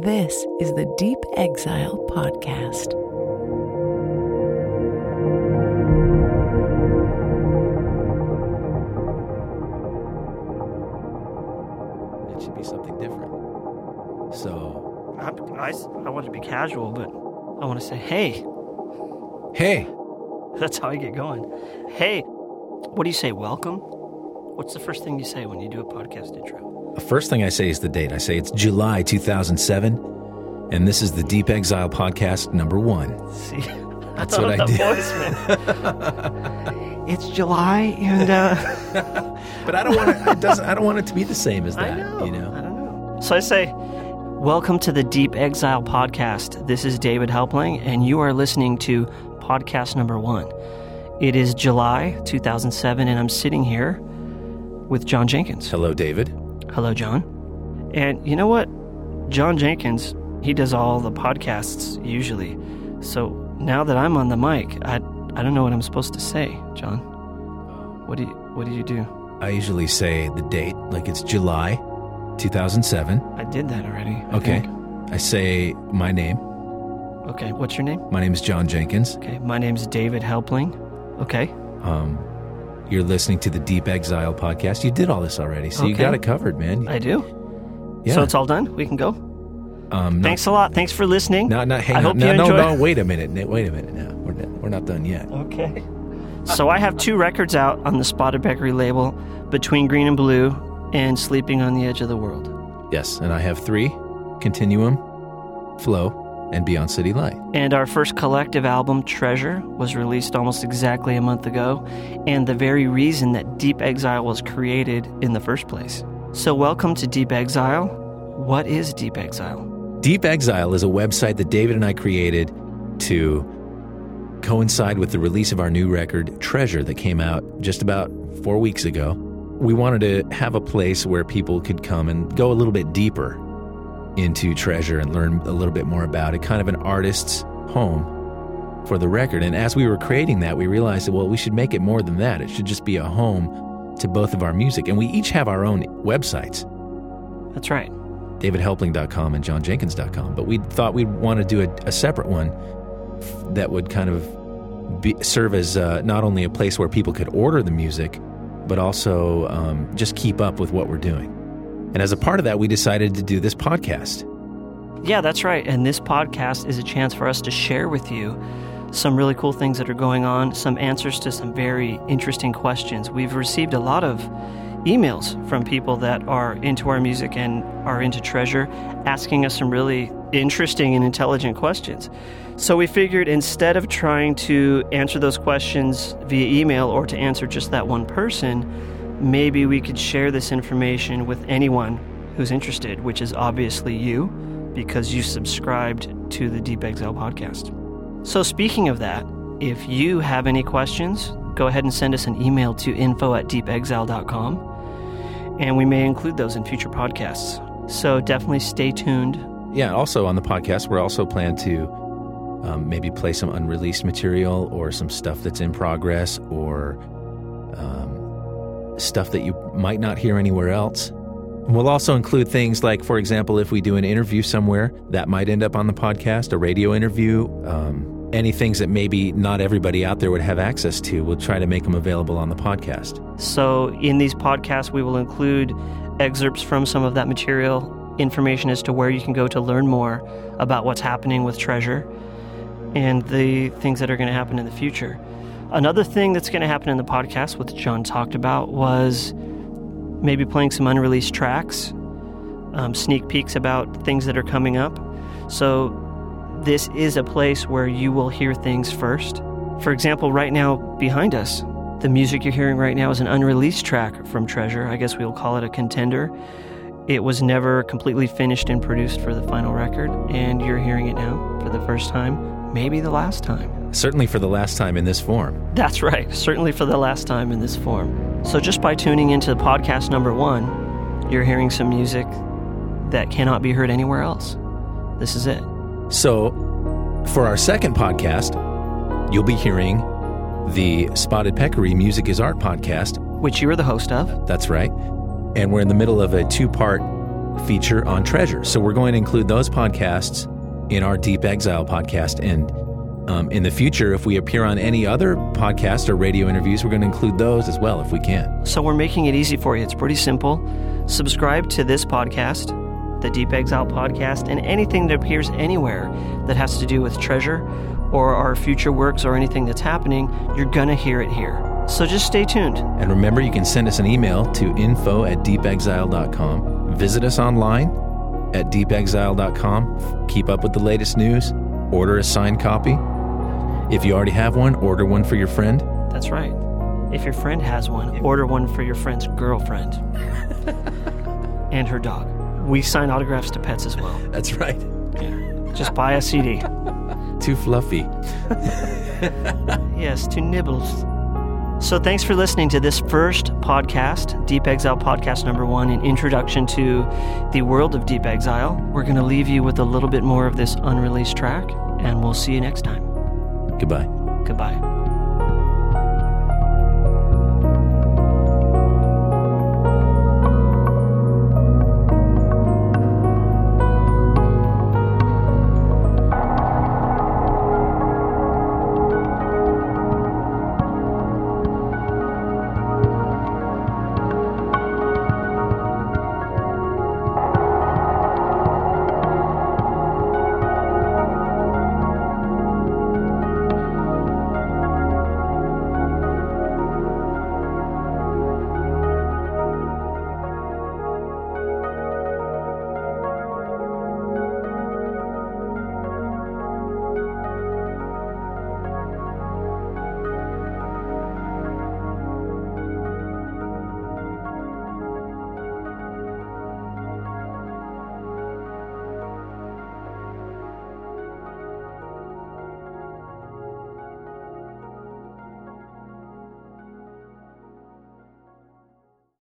This is the Deep Exile Podcast. It should be something different. So, I, I, I want to be casual, but I want to say, hey. hey, That's how I get going. Hey, what do you say? Welcome? What's the first thing you say when you do a podcast intro? The first thing I say is the date. I say it's July 2007, and this is the Deep Exile Podcast number one. See, That's what I did. it's July, and uh, But I don't want it, doesn't, I don't want it to be the same as that, I know, you I know? don't know. So I say, welcome to the Deep Exile Podcast. This is David Helpling, and you are listening to podcast number one. It is July 2007, and I'm sitting here with Jon Jenkins. Hello, David. Hello, Jon. And you know what? Jon Jenkins, he does all the podcasts usually. So now that I'm on the mic, I I don't know what I'm supposed to say, Jon. What do you what do you do? I usually say the date, like it's July 2007. I did that already. I Okay. think. I say my name. Okay. What's your name? My name is Jon Jenkins. Okay. My name's David Helpling. Okay. Um, you're listening to the Deep Exile Podcast. You did all this already, so you got it covered, man. I do. yeah. So it's all done. We can go. um, not- Thanks a lot. Thanks for listening. Not, not, hang I on. hope no, you no, enjoy- no, wait a minute. Wait a minute now. We're not, we're not done yet. Okay. So I have two records out on the Spotted Peccary label, Between Green and Blue and Sleeping on the Edge of the World. Yes, and I have three Continuum, Flow, and Beyond City Light. And our first collective album, Treasure, was released almost exactly a month ago, and the very reason that Deep Exile was created in the first place. So, welcome to Deep Exile. What is Deep Exile? Deep Exile is a website that David and I created to coincide with the release of our new record, Treasure, that came out just about four weeks ago. We wanted to have a place where people could come and go a little bit deeper into Treasure and learn a little bit more about it, kind of an artist's home for the record. And as we were creating that, we realized that, well, we should make it more than that. It should just be a home to both of our music. And we each have our own websites. That's right. davidhelpling.com and jonjenkins.com. But we thought we'd want to do a, a separate one f- that would kind of be, serve as uh, not only a place where people could order the music, but also um, just keep up with what we're doing. And as a part of that, we decided to do this podcast. Yeah, that's right. And this podcast is a chance for us to share with you some really cool things that are going on, some answers to some very interesting questions. We've received a lot of emails from people that are into our music and are into treasure, asking us some really interesting and intelligent questions. So we figured instead of trying to answer those questions via email or to answer just that one person, maybe we could share this information with anyone who's interested, which is obviously you because you subscribed to the Deep Exile podcast. So, speaking of that, if you have any questions, go ahead and send us an email to info at deepexile.com, and we may include those in future podcasts. So, definitely stay tuned. Yeah, also on the podcast, we're also plan to um, maybe play some unreleased material or some stuff that's in progress or stuff that you might not hear anywhere else. We'll also include things like, for example, if we do an interview somewhere, that might end up on the podcast, a radio interview, um, any things that maybe not everybody out there would have access to. We'll try to make them available on the podcast. So, in these podcasts, we will include excerpts from some of that material, information as to where you can go to learn more about what's happening with Treasure and the things that are going to happen in the future. Another thing that's going to happen in the podcast, which Jon talked about, was maybe playing some unreleased tracks, um, sneak peeks about things that are coming up. So, this is a place where you will hear things first. For example, right now behind us, the music you're hearing right now is an unreleased track from Treasure. I guess we'll call it a contender. It was never completely finished and produced for the final record, and you're hearing it now for the first time, maybe the last time. Certainly for the last time in this form. That's right, certainly for the last time in this form. So, just by tuning into podcast number one, you're hearing some music that cannot be heard anywhere else. This is it. So, for our second podcast, you'll be hearing the Spotted Peccary Music is Art podcast. Which you are the host of. That's right. And we're in the middle of a two part feature on Treasure. So we're going to include those podcasts in our Deep Exile podcast. And um, in the future, if we appear on any other podcast or radio interviews, we're going to include those as well if we can. So we're making it easy for you. It's pretty simple. Subscribe to this podcast, the Deep Exile podcast, and anything that appears anywhere that has to do with treasure or our future works or anything that's happening, you're going to hear it here. So just stay tuned. And remember, you can send us an email to info at deepexile.com. Visit us online at deepexile.com. Keep up with the latest news. Order a signed copy. If you already have one, order one for your friend. That's right. If your friend has one, order one for your friend's girlfriend and her dog. We sign autographs to pets as well. That's right. Yeah. Just buy a CD. Too fluffy. yes, to nibbles. So, thanks for listening to this first podcast, Deep Exile Podcast number one, an introduction to the world of Deep Exile. We're going to leave you with a little bit more of this unreleased track, and we'll see you next time. Goodbye. Goodbye.